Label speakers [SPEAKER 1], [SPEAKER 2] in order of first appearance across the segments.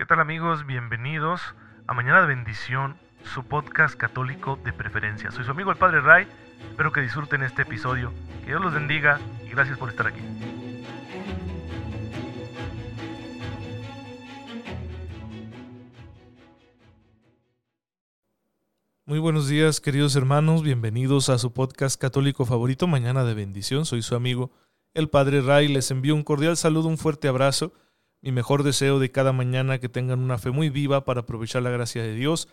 [SPEAKER 1] ¿Qué tal amigos? Bienvenidos a Mañana de Bendición, su podcast católico de preferencia. Soy su amigo el Padre Ray, espero que disfruten este episodio, que Dios los bendiga y gracias por estar aquí. Muy buenos días queridos hermanos, bienvenidos a su podcast católico favorito Mañana de Bendición. Soy su amigo el Padre Ray, les envío un cordial saludo, un fuerte abrazo mi mejor deseo de cada mañana que tengan una fe muy viva para aprovechar la gracia de Dios,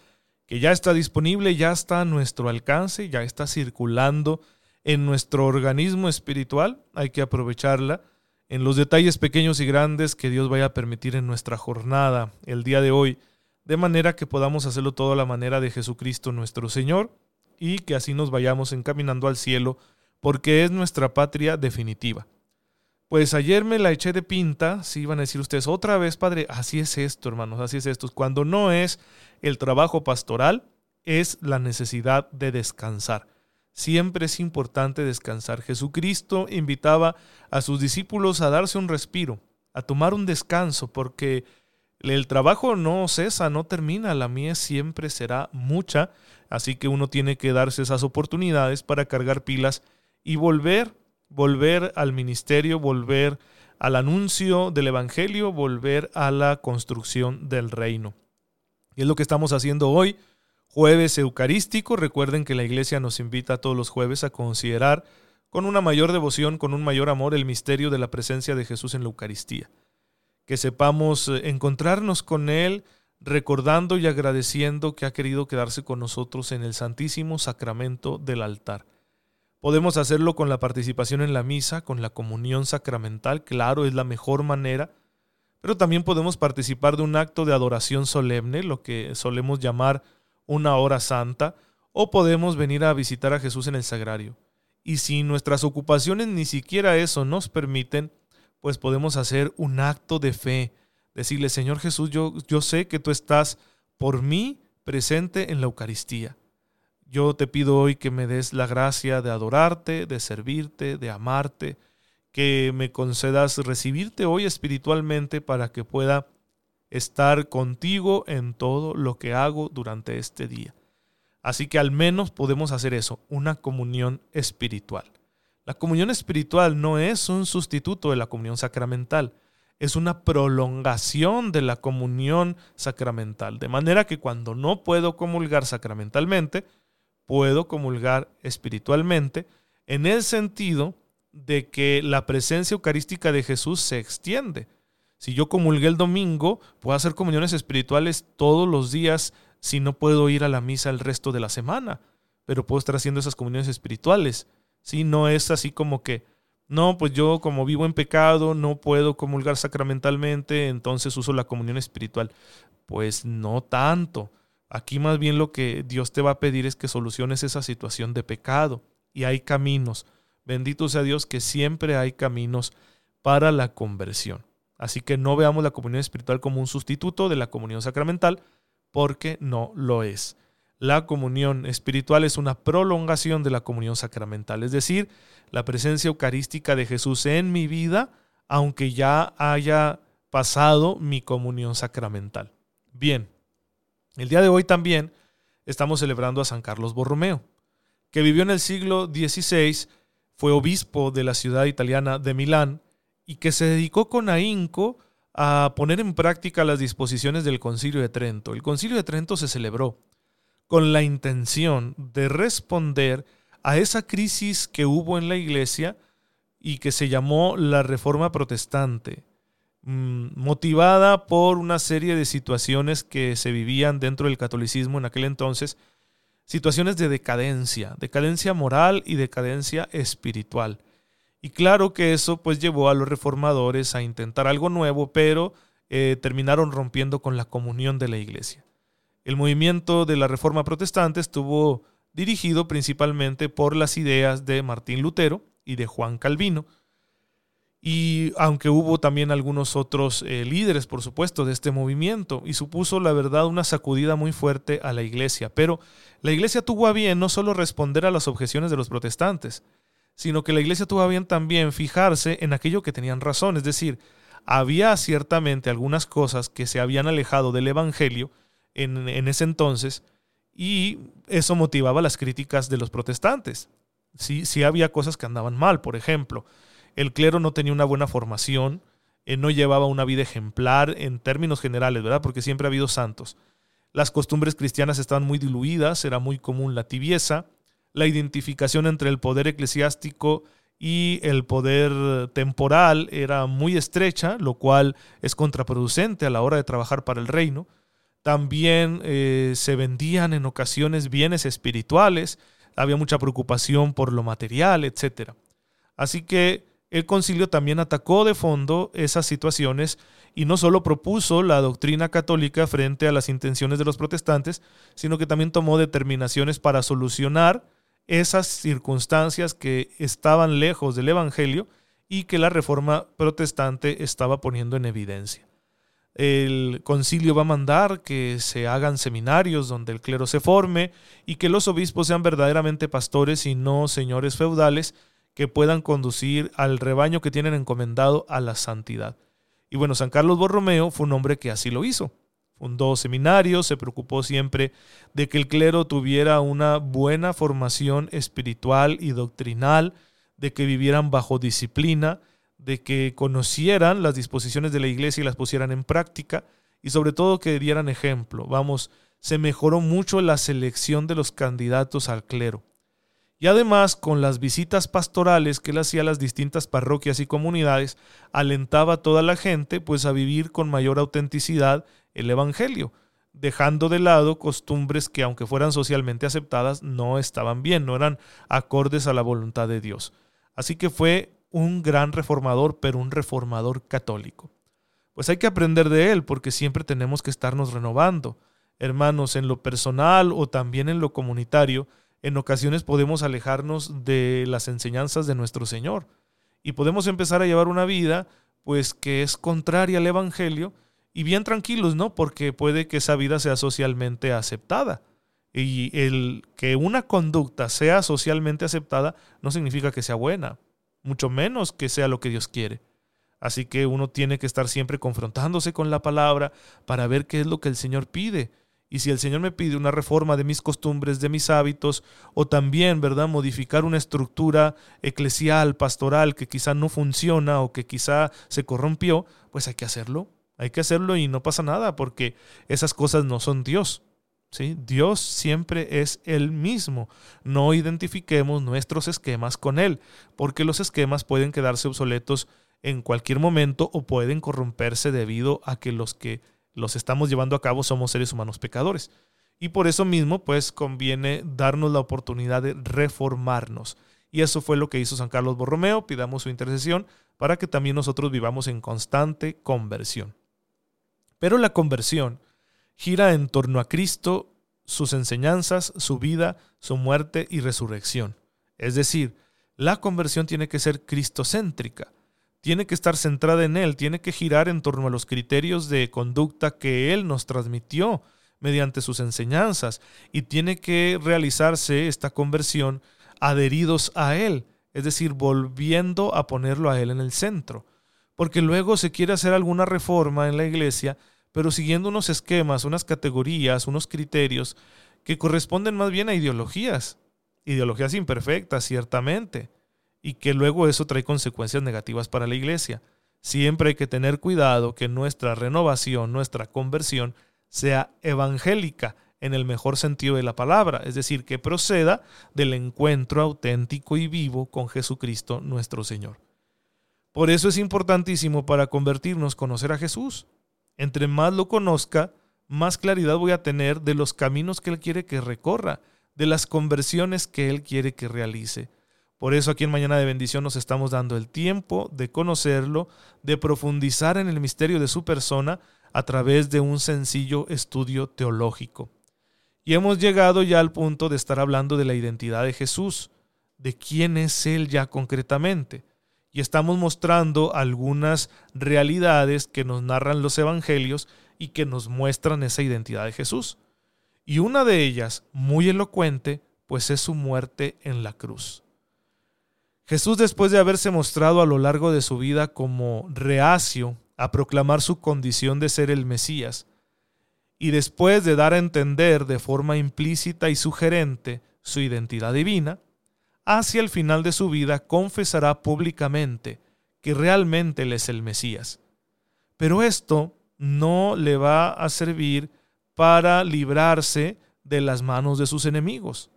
[SPEAKER 1] que ya está disponible, ya está a nuestro alcance, ya está circulando en nuestro organismo espiritual, hay que aprovecharla en los detalles pequeños y grandes que Dios vaya a permitir en nuestra jornada el día de hoy, de manera que podamos hacerlo todo a la manera de Jesucristo nuestro Señor y que así nos vayamos encaminando al cielo, porque es nuestra patria definitiva. Pues ayer me la eché de pinta, si iban a decir ustedes, otra vez, padre, así es esto, hermanos, así es esto. Cuando no es el trabajo pastoral, es la necesidad de descansar. Siempre es importante descansar. Jesucristo invitaba a sus discípulos a darse un respiro, a tomar un descanso, porque el trabajo no cesa, no termina, la mía siempre será mucha, así que uno tiene que darse esas oportunidades para cargar pilas y volver volver al ministerio, volver al anuncio del Evangelio, volver a la construcción del reino. Y es lo que estamos haciendo hoy, jueves eucarístico. Recuerden que la iglesia nos invita todos los jueves a considerar con una mayor devoción, con un mayor amor, el misterio de la presencia de Jesús en la Eucaristía. Que sepamos eh, encontrarnos con Él, recordando y agradeciendo que ha querido quedarse con nosotros en el Santísimo Sacramento del altar. Podemos hacerlo con la participación en la misa, con la comunión sacramental, claro, es la mejor manera, pero también podemos participar de un acto de adoración solemne, lo que solemos llamar una hora santa, o podemos venir a visitar a Jesús en el sagrario. Y si nuestras ocupaciones ni siquiera eso nos permiten, pues podemos hacer un acto de fe, decirle, Señor Jesús, yo, yo sé que tú estás por mí presente en la Eucaristía. Yo te pido hoy que me des la gracia de adorarte, de servirte, de amarte, que me concedas recibirte hoy espiritualmente para que pueda estar contigo en todo lo que hago durante este día. Así que al menos podemos hacer eso, una comunión espiritual. La comunión espiritual no es un sustituto de la comunión sacramental, es una prolongación de la comunión sacramental. De manera que cuando no puedo comulgar sacramentalmente, puedo comulgar espiritualmente en el sentido de que la presencia eucarística de Jesús se extiende. Si yo comulgué el domingo, puedo hacer comuniones espirituales todos los días si no puedo ir a la misa el resto de la semana, pero puedo estar haciendo esas comuniones espirituales. Si no es así como que, no, pues yo como vivo en pecado no puedo comulgar sacramentalmente, entonces uso la comunión espiritual. Pues no tanto. Aquí más bien lo que Dios te va a pedir es que soluciones esa situación de pecado. Y hay caminos. Bendito sea Dios que siempre hay caminos para la conversión. Así que no veamos la comunión espiritual como un sustituto de la comunión sacramental, porque no lo es. La comunión espiritual es una prolongación de la comunión sacramental, es decir, la presencia eucarística de Jesús en mi vida, aunque ya haya pasado mi comunión sacramental. Bien, el día de hoy también estamos celebrando a San Carlos Borromeo, que vivió en el siglo XVI, fue obispo de la ciudad italiana de Milán y que se dedicó con ahínco a poner en práctica las disposiciones del Concilio de Trento. El Concilio de Trento se celebró con la intención de responder a esa crisis que hubo en la iglesia y que se llamó la Reforma Protestante, motivada por una serie de situaciones que se vivían dentro del catolicismo en aquel entonces, situaciones de decadencia, decadencia moral y decadencia espiritual. Y claro que eso pues llevó a los reformadores a intentar algo nuevo, pero eh, terminaron rompiendo con la comunión de la iglesia. El movimiento de la Reforma Protestante estuvo dirigido principalmente por las ideas de Martín Lutero y de Juan Calvino, y aunque hubo también algunos otros eh, líderes, por supuesto, de este movimiento, y supuso, la verdad, una sacudida muy fuerte a la iglesia. Pero la iglesia tuvo a bien no solo responder a las objeciones de los protestantes, sino que la iglesia tuvo a bien también fijarse en aquello que tenían razón, es decir, había ciertamente algunas cosas que se habían alejado del Evangelio en, en ese entonces y eso motivaba las críticas de los protestantes. Sí, sí había cosas que andaban mal, por ejemplo, el clero no tenía una buena formación, eh, no llevaba una vida ejemplar en términos generales, ¿verdad? Porque siempre ha habido santos. Las costumbres cristianas estaban muy diluidas, era muy común la tibieza, la identificación entre el poder eclesiástico y el poder temporal era muy estrecha, lo cual es contraproducente a la hora de trabajar para el reino. También eh, se vendían en ocasiones bienes espirituales, había mucha preocupación por lo material, etc. Así que el concilio también atacó de fondo esas situaciones y no solo propuso la doctrina católica frente a las intenciones de los protestantes, sino que también tomó determinaciones para solucionar esas circunstancias que estaban lejos del Evangelio y que la reforma protestante estaba poniendo en evidencia. El concilio va a mandar que se hagan seminarios donde el clero se forme y que los obispos sean verdaderamente pastores y no señores feudales que puedan conducir al rebaño que tienen encomendado a la santidad. Y bueno, San Carlos Borromeo fue un hombre que así lo hizo. Fundó seminarios, se preocupó siempre de que el clero tuviera una buena formación espiritual y doctrinal, de que vivieran bajo disciplina, de que conocieran las disposiciones de la iglesia y las pusieran en práctica, y sobre todo que dieran ejemplo. Vamos, se mejoró mucho la selección de los candidatos al clero. Y además, con las visitas pastorales que él hacía a las distintas parroquias y comunidades, alentaba a toda la gente pues a vivir con mayor autenticidad el Evangelio, dejando de lado costumbres que aunque fueran socialmente aceptadas, no estaban bien, no eran acordes a la voluntad de Dios. Así que fue un gran reformador, pero un reformador católico. Pues hay que aprender de él porque siempre tenemos que estarnos renovando. Hermanos, en lo personal o también en lo comunitario, en ocasiones podemos alejarnos de las enseñanzas de nuestro Señor y podemos empezar a llevar una vida pues que es contraria al evangelio y bien tranquilos, ¿no? Porque puede que esa vida sea socialmente aceptada. Y el que una conducta sea socialmente aceptada no significa que sea buena, mucho menos que sea lo que Dios quiere. Así que uno tiene que estar siempre confrontándose con la palabra para ver qué es lo que el Señor pide y si el Señor me pide una reforma de mis costumbres, de mis hábitos, o también, ¿verdad?, modificar una estructura eclesial, pastoral, que quizá no funciona o que quizá se corrompió, pues hay que hacerlo. Hay que hacerlo y no pasa nada, porque esas cosas no son Dios. ¿sí? Dios siempre es el mismo. No identifiquemos nuestros esquemas con Él, porque los esquemas pueden quedarse obsoletos en cualquier momento o pueden corromperse debido a que los que los estamos llevando a cabo somos seres humanos pecadores. Y por eso mismo, pues conviene darnos la oportunidad de reformarnos. Y eso fue lo que hizo San Carlos Borromeo. Pidamos su intercesión para que también nosotros vivamos en constante conversión. Pero la conversión gira en torno a Cristo, sus enseñanzas, su vida, su muerte y resurrección. Es decir, la conversión tiene que ser cristocéntrica tiene que estar centrada en Él, tiene que girar en torno a los criterios de conducta que Él nos transmitió mediante sus enseñanzas y tiene que realizarse esta conversión adheridos a Él, es decir, volviendo a ponerlo a Él en el centro. Porque luego se quiere hacer alguna reforma en la iglesia, pero siguiendo unos esquemas, unas categorías, unos criterios que corresponden más bien a ideologías, ideologías imperfectas, ciertamente y que luego eso trae consecuencias negativas para la iglesia. Siempre hay que tener cuidado que nuestra renovación, nuestra conversión, sea evangélica en el mejor sentido de la palabra, es decir, que proceda del encuentro auténtico y vivo con Jesucristo nuestro Señor. Por eso es importantísimo para convertirnos conocer a Jesús. Entre más lo conozca, más claridad voy a tener de los caminos que Él quiere que recorra, de las conversiones que Él quiere que realice. Por eso aquí en Mañana de Bendición nos estamos dando el tiempo de conocerlo, de profundizar en el misterio de su persona a través de un sencillo estudio teológico. Y hemos llegado ya al punto de estar hablando de la identidad de Jesús, de quién es Él ya concretamente. Y estamos mostrando algunas realidades que nos narran los evangelios y que nos muestran esa identidad de Jesús. Y una de ellas, muy elocuente, pues es su muerte en la cruz. Jesús, después de haberse mostrado a lo largo de su vida como reacio a proclamar su condición de ser el Mesías, y después de dar a entender de forma implícita y sugerente su identidad divina, hacia el final de su vida confesará públicamente que realmente Él es el Mesías. Pero esto no le va a servir para librarse de las manos de sus enemigos.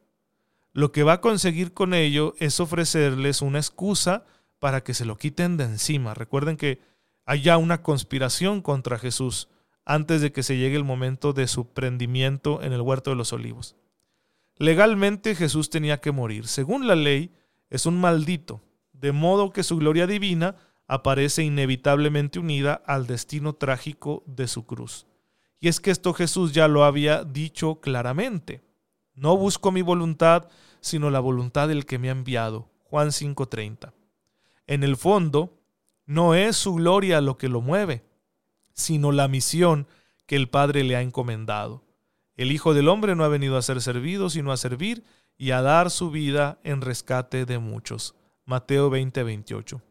[SPEAKER 1] Lo que va a conseguir con ello es ofrecerles una excusa para que se lo quiten de encima. Recuerden que hay ya una conspiración contra Jesús antes de que se llegue el momento de su prendimiento en el huerto de los olivos. Legalmente Jesús tenía que morir. Según la ley, es un maldito, de modo que su gloria divina aparece inevitablemente unida al destino trágico de su cruz. Y es que esto Jesús ya lo había dicho claramente. No busco mi voluntad, sino la voluntad del que me ha enviado. Juan 5:30. En el fondo, no es su gloria lo que lo mueve, sino la misión que el Padre le ha encomendado. El Hijo del Hombre no ha venido a ser servido, sino a servir y a dar su vida en rescate de muchos. Mateo 20, 28.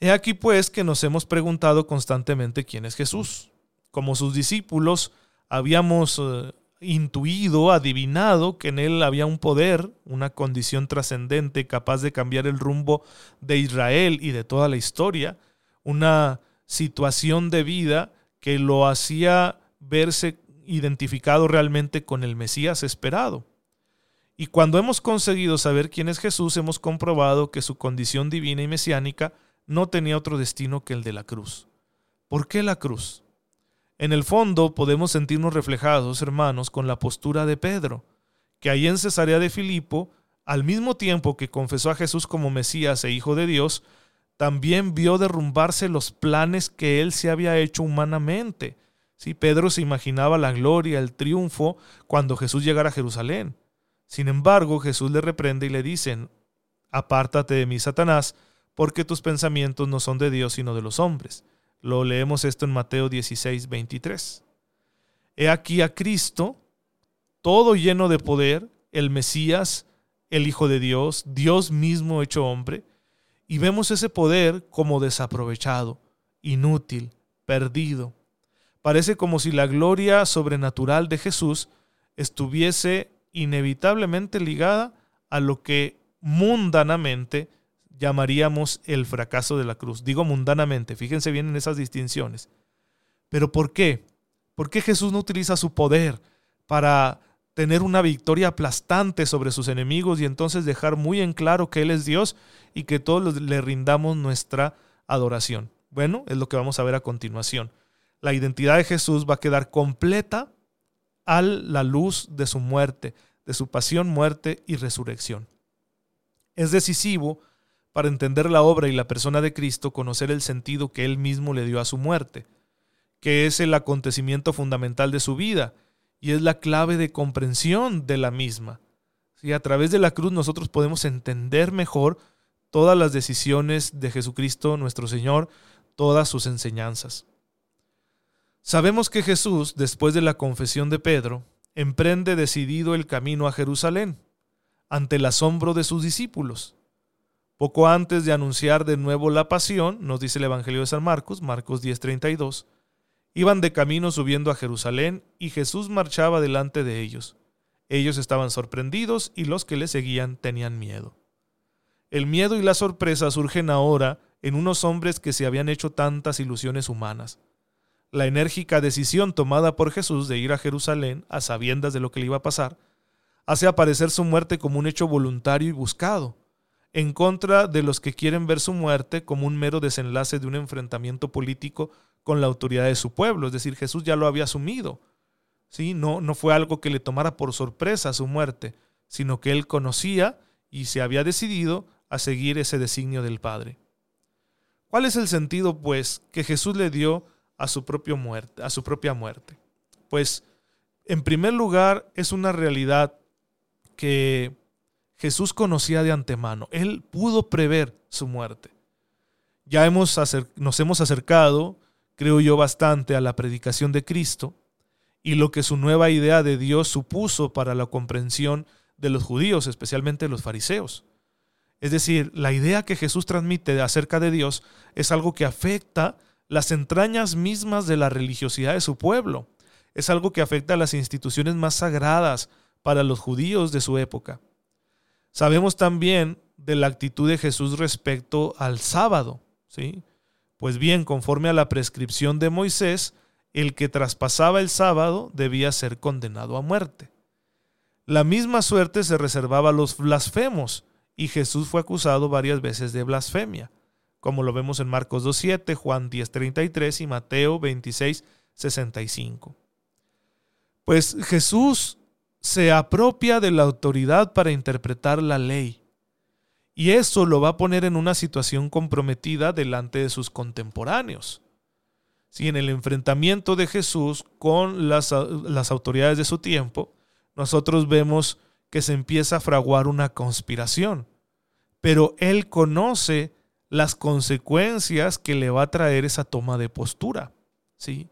[SPEAKER 1] He aquí pues que nos hemos preguntado constantemente quién es Jesús. Como sus discípulos, habíamos eh, intuido, adivinado que en él había un poder, una condición trascendente capaz de cambiar el rumbo de Israel y de toda la historia, una situación de vida que lo hacía verse identificado realmente con el Mesías esperado. Y cuando hemos conseguido saber quién es Jesús, hemos comprobado que su condición divina y mesiánica no tenía otro destino que el de la cruz. ¿Por qué la cruz? En el fondo podemos sentirnos reflejados, hermanos, con la postura de Pedro, que ahí en Cesarea de Filipo, al mismo tiempo que confesó a Jesús como Mesías e Hijo de Dios, también vio derrumbarse los planes que él se había hecho humanamente, Pedro se imaginaba la gloria, el triunfo cuando Jesús llegara a Jerusalén. Sin embargo, Jesús le reprende y le dice, apártate de mí, Satanás, porque tus pensamientos no son de Dios sino de los hombres. Lo leemos esto en Mateo 16, 23. He aquí a Cristo, todo lleno de poder, el Mesías, el Hijo de Dios, Dios mismo hecho hombre, y vemos ese poder como desaprovechado, inútil, perdido, Parece como si la gloria sobrenatural de Jesús estuviese inevitablemente ligada a lo que mundanamente llamaríamos el fracaso de la cruz. Digo mundanamente, fíjense bien en esas distinciones. Pero ¿por qué? ¿Por qué Jesús no utiliza su poder para tener una victoria aplastante sobre sus enemigos y entonces dejar muy en claro que Él es Dios y que todos le rindamos nuestra adoración? Bueno, es lo que vamos a ver a continuación la identidad de Jesús va a quedar completa a la luz de su muerte, de su pasión, muerte y resurrección. Es decisivo para entender la obra y la persona de Cristo conocer el sentido que Él mismo le dio a su muerte, que es el acontecimiento fundamental de su vida y es la clave de comprensión de la misma. Si a través de la cruz nosotros podemos entender mejor todas las decisiones de Jesucristo nuestro Señor, todas sus enseñanzas. Sabemos que Jesús, después de la confesión de Pedro, emprende decidido el camino a Jerusalén, ante el asombro de sus discípulos. Poco antes de anunciar de nuevo la pasión, nos dice el Evangelio de San Marcos, Marcos 10:32, iban de camino subiendo a Jerusalén y Jesús marchaba delante de ellos. Ellos estaban sorprendidos y los que le seguían tenían miedo. El miedo y la sorpresa surgen ahora en unos hombres que se habían hecho tantas ilusiones humanas la enérgica decisión tomada por Jesús de ir a Jerusalén a sabiendas de lo que le iba a pasar, hace aparecer su muerte como un hecho voluntario y buscado, en contra de los que quieren ver su muerte como un mero desenlace de un enfrentamiento político con la autoridad de su pueblo, es decir, Jesús ya lo había asumido. ¿sí? No, no fue algo que le tomara por sorpresa su muerte, sino que él conocía y se había decidido a seguir ese designio del Padre. ¿Cuál es el sentido, pues, que Jesús le dio a su, propia muerte, a su propia muerte. Pues, en primer lugar, es una realidad que Jesús conocía de antemano. Él pudo prever su muerte. Ya hemos nos hemos acercado, creo yo, bastante a la predicación de Cristo y lo que su nueva idea de Dios supuso para la comprensión de los judíos, especialmente los fariseos. Es decir, la idea que Jesús transmite acerca de Dios es algo que afecta las entrañas mismas de la religiosidad de su pueblo. Es algo que afecta a las instituciones más sagradas para los judíos de su época. Sabemos también de la actitud de Jesús respecto al sábado, ¿sí? Pues bien, conforme a la prescripción de Moisés, el que traspasaba el sábado debía ser condenado a muerte. La misma suerte se reservaba a los blasfemos, y Jesús fue acusado varias veces de blasfemia, como lo vemos en Marcos 2.7, Juan 10.33 y Mateo 26.65. Pues Jesús se apropia de la autoridad para interpretar la ley, y eso lo va a poner en una situación comprometida delante de sus contemporáneos. Si en el enfrentamiento de Jesús con las, las autoridades de su tiempo, nosotros vemos que se empieza a fraguar una conspiración. Pero él conoce las consecuencias que le va a traer esa toma de postura. ¿sí?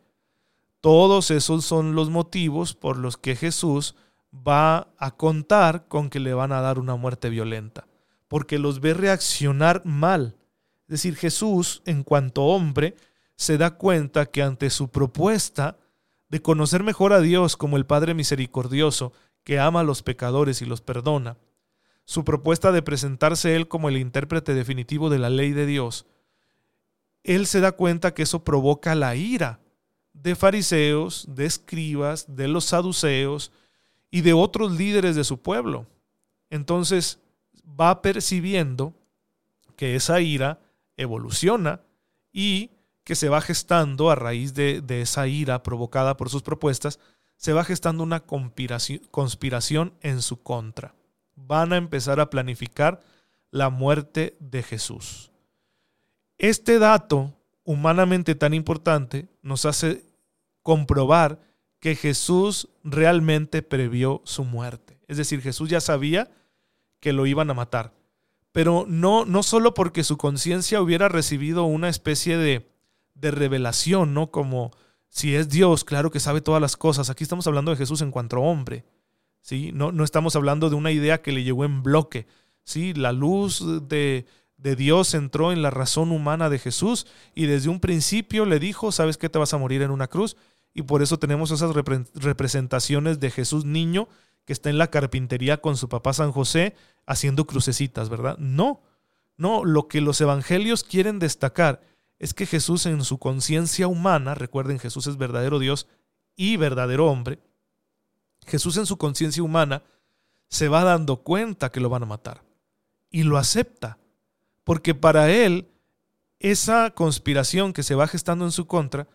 [SPEAKER 1] Todos esos son los motivos por los que Jesús va a contar con que le van a dar una muerte violenta, porque los ve reaccionar mal. Es decir, Jesús, en cuanto hombre, se da cuenta que ante su propuesta de conocer mejor a Dios como el Padre misericordioso, que ama a los pecadores y los perdona, su propuesta de presentarse él como el intérprete definitivo de la ley de Dios, él se da cuenta que eso provoca la ira de fariseos, de escribas, de los saduceos y de otros líderes de su pueblo. Entonces va percibiendo que esa ira evoluciona y que se va gestando a raíz de, esa ira provocada por sus propuestas, se va gestando una conspiración en su contra. Van a empezar a planificar la muerte de Jesús. Este dato, humanamente tan importante, nos hace comprobar que Jesús realmente previó su muerte. Es decir, Jesús ya sabía que lo iban a matar. Pero no, no solo porque su conciencia hubiera recibido una especie de, de revelación, ¿no? Como si es Dios, claro que sabe todas las cosas. Aquí estamos hablando de Jesús en cuanto hombre. ¿sí? No, no estamos hablando de una idea que le llegó en bloque. ¿sí? La luz de, de Dios entró en la razón humana de Jesús y desde un principio le dijo, ¿sabes que te vas a morir en una cruz? Y por eso tenemos esas representaciones de Jesús niño que está en la carpintería con su papá San José haciendo crucecitas, ¿verdad? No, no, lo que los evangelios quieren destacar es que Jesús en su conciencia humana, recuerden, Jesús es verdadero Dios y verdadero hombre, Jesús en su conciencia humana se va dando cuenta que lo van a matar y lo acepta, porque para él esa conspiración que se va gestando en su contra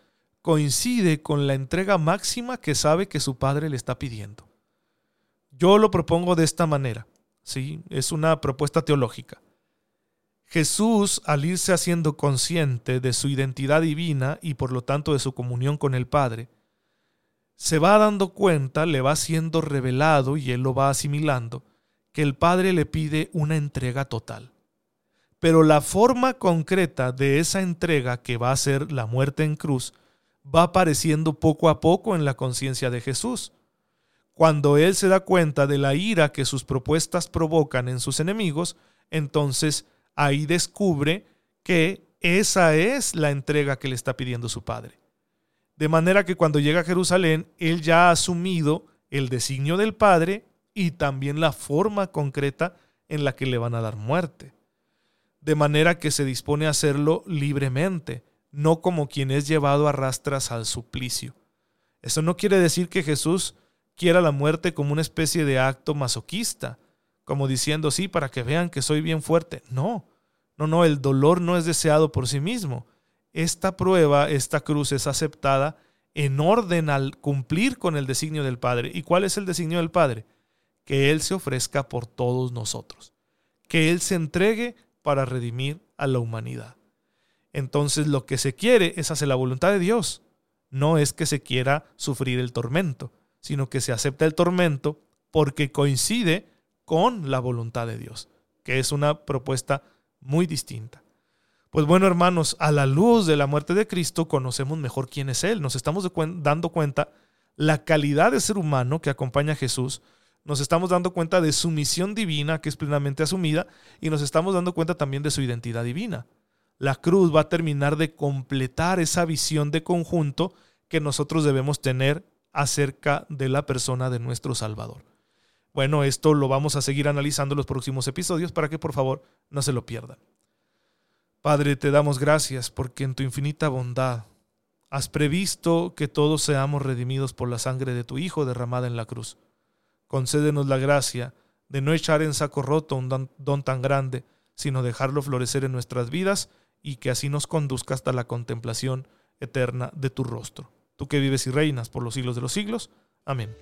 [SPEAKER 1] coincide con la entrega máxima que sabe que su padre le está pidiendo. Yo lo propongo de esta manera, ¿sí? Es una propuesta teológica. Jesús, al irse haciendo consciente de su identidad divina y por lo tanto de su comunión con el Padre, se va dando cuenta, le va siendo revelado y él lo va asimilando, que el Padre le pide una entrega total. Pero la forma concreta de esa entrega, que va a ser la muerte en cruz, va apareciendo poco a poco en la conciencia de Jesús. Cuando él se da cuenta de la ira que sus propuestas provocan en sus enemigos, entonces ahí descubre que esa es la entrega que le está pidiendo su padre. De manera que cuando llega a Jerusalén, él ya ha asumido el designio del Padre y también la forma concreta en la que le van a dar muerte. De manera que se dispone a hacerlo libremente, no como quien es llevado a rastras al suplicio. Eso no quiere decir que Jesús quiera la muerte como una especie de acto masoquista, como diciendo, sí, para que vean que soy bien fuerte. No, no, no, el dolor no es deseado por sí mismo. Esta prueba, esta cruz es aceptada en orden al cumplir con el designio del Padre. ¿Y cuál es el designio del Padre? Que Él se ofrezca por todos nosotros, que Él se entregue para redimir a la humanidad. Entonces lo que se quiere es hacer la voluntad de Dios. No es que se quiera sufrir el tormento, sino que se acepta el tormento porque coincide con la voluntad de Dios, que es una propuesta muy distinta. Pues bueno, hermanos, a la luz de la muerte de Cristo conocemos mejor quién es Él. Nos estamos dando cuenta la calidad de ser humano que acompaña a Jesús. Nos estamos dando cuenta de su misión divina, que es plenamente asumida, y nos estamos dando cuenta también de su identidad divina. La cruz va a terminar de completar esa visión de conjunto que nosotros debemos tener acerca de la persona de nuestro Salvador. Bueno, esto lo vamos a seguir analizando en los próximos episodios para que por favor no se lo pierdan. Padre, te damos gracias porque en tu infinita bondad has previsto que todos seamos redimidos por la sangre de tu Hijo derramada en la cruz. Concédenos la gracia de no echar en saco roto un don, tan grande, sino dejarlo florecer en nuestras vidas y que así nos conduzca hasta la contemplación eterna de tu rostro. Tú que vives y reinas por los siglos de los siglos. Amén.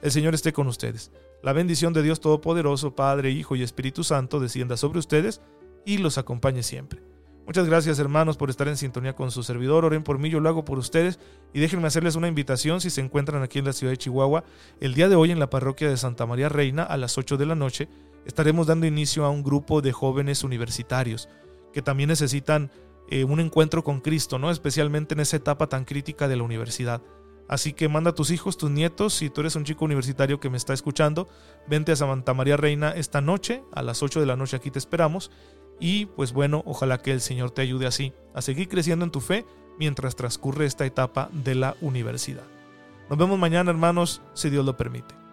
[SPEAKER 1] El Señor esté con ustedes. La bendición de Dios Todopoderoso, Padre, Hijo y Espíritu Santo, descienda sobre ustedes y los acompañe siempre. Muchas gracias hermanos por estar en sintonía con su servidor. Oren por mí, yo lo hago por ustedes. Y déjenme hacerles una invitación si se encuentran aquí en la ciudad de Chihuahua. El día de hoy en la parroquia de Santa María Reina a las 8 de la noche estaremos dando inicio a un grupo de jóvenes universitarios que también necesitan eh, un encuentro con Cristo, ¿no? especialmente en esa etapa tan crítica de la universidad. Así que manda a tus hijos, tus nietos, si tú eres un chico universitario que me está escuchando, vente a Santa María Reina esta noche, a las 8 de la noche aquí te esperamos y pues bueno, ojalá que el Señor te ayude así a seguir creciendo en tu fe mientras transcurre esta etapa de la universidad. Nos vemos mañana hermanos, si Dios lo permite.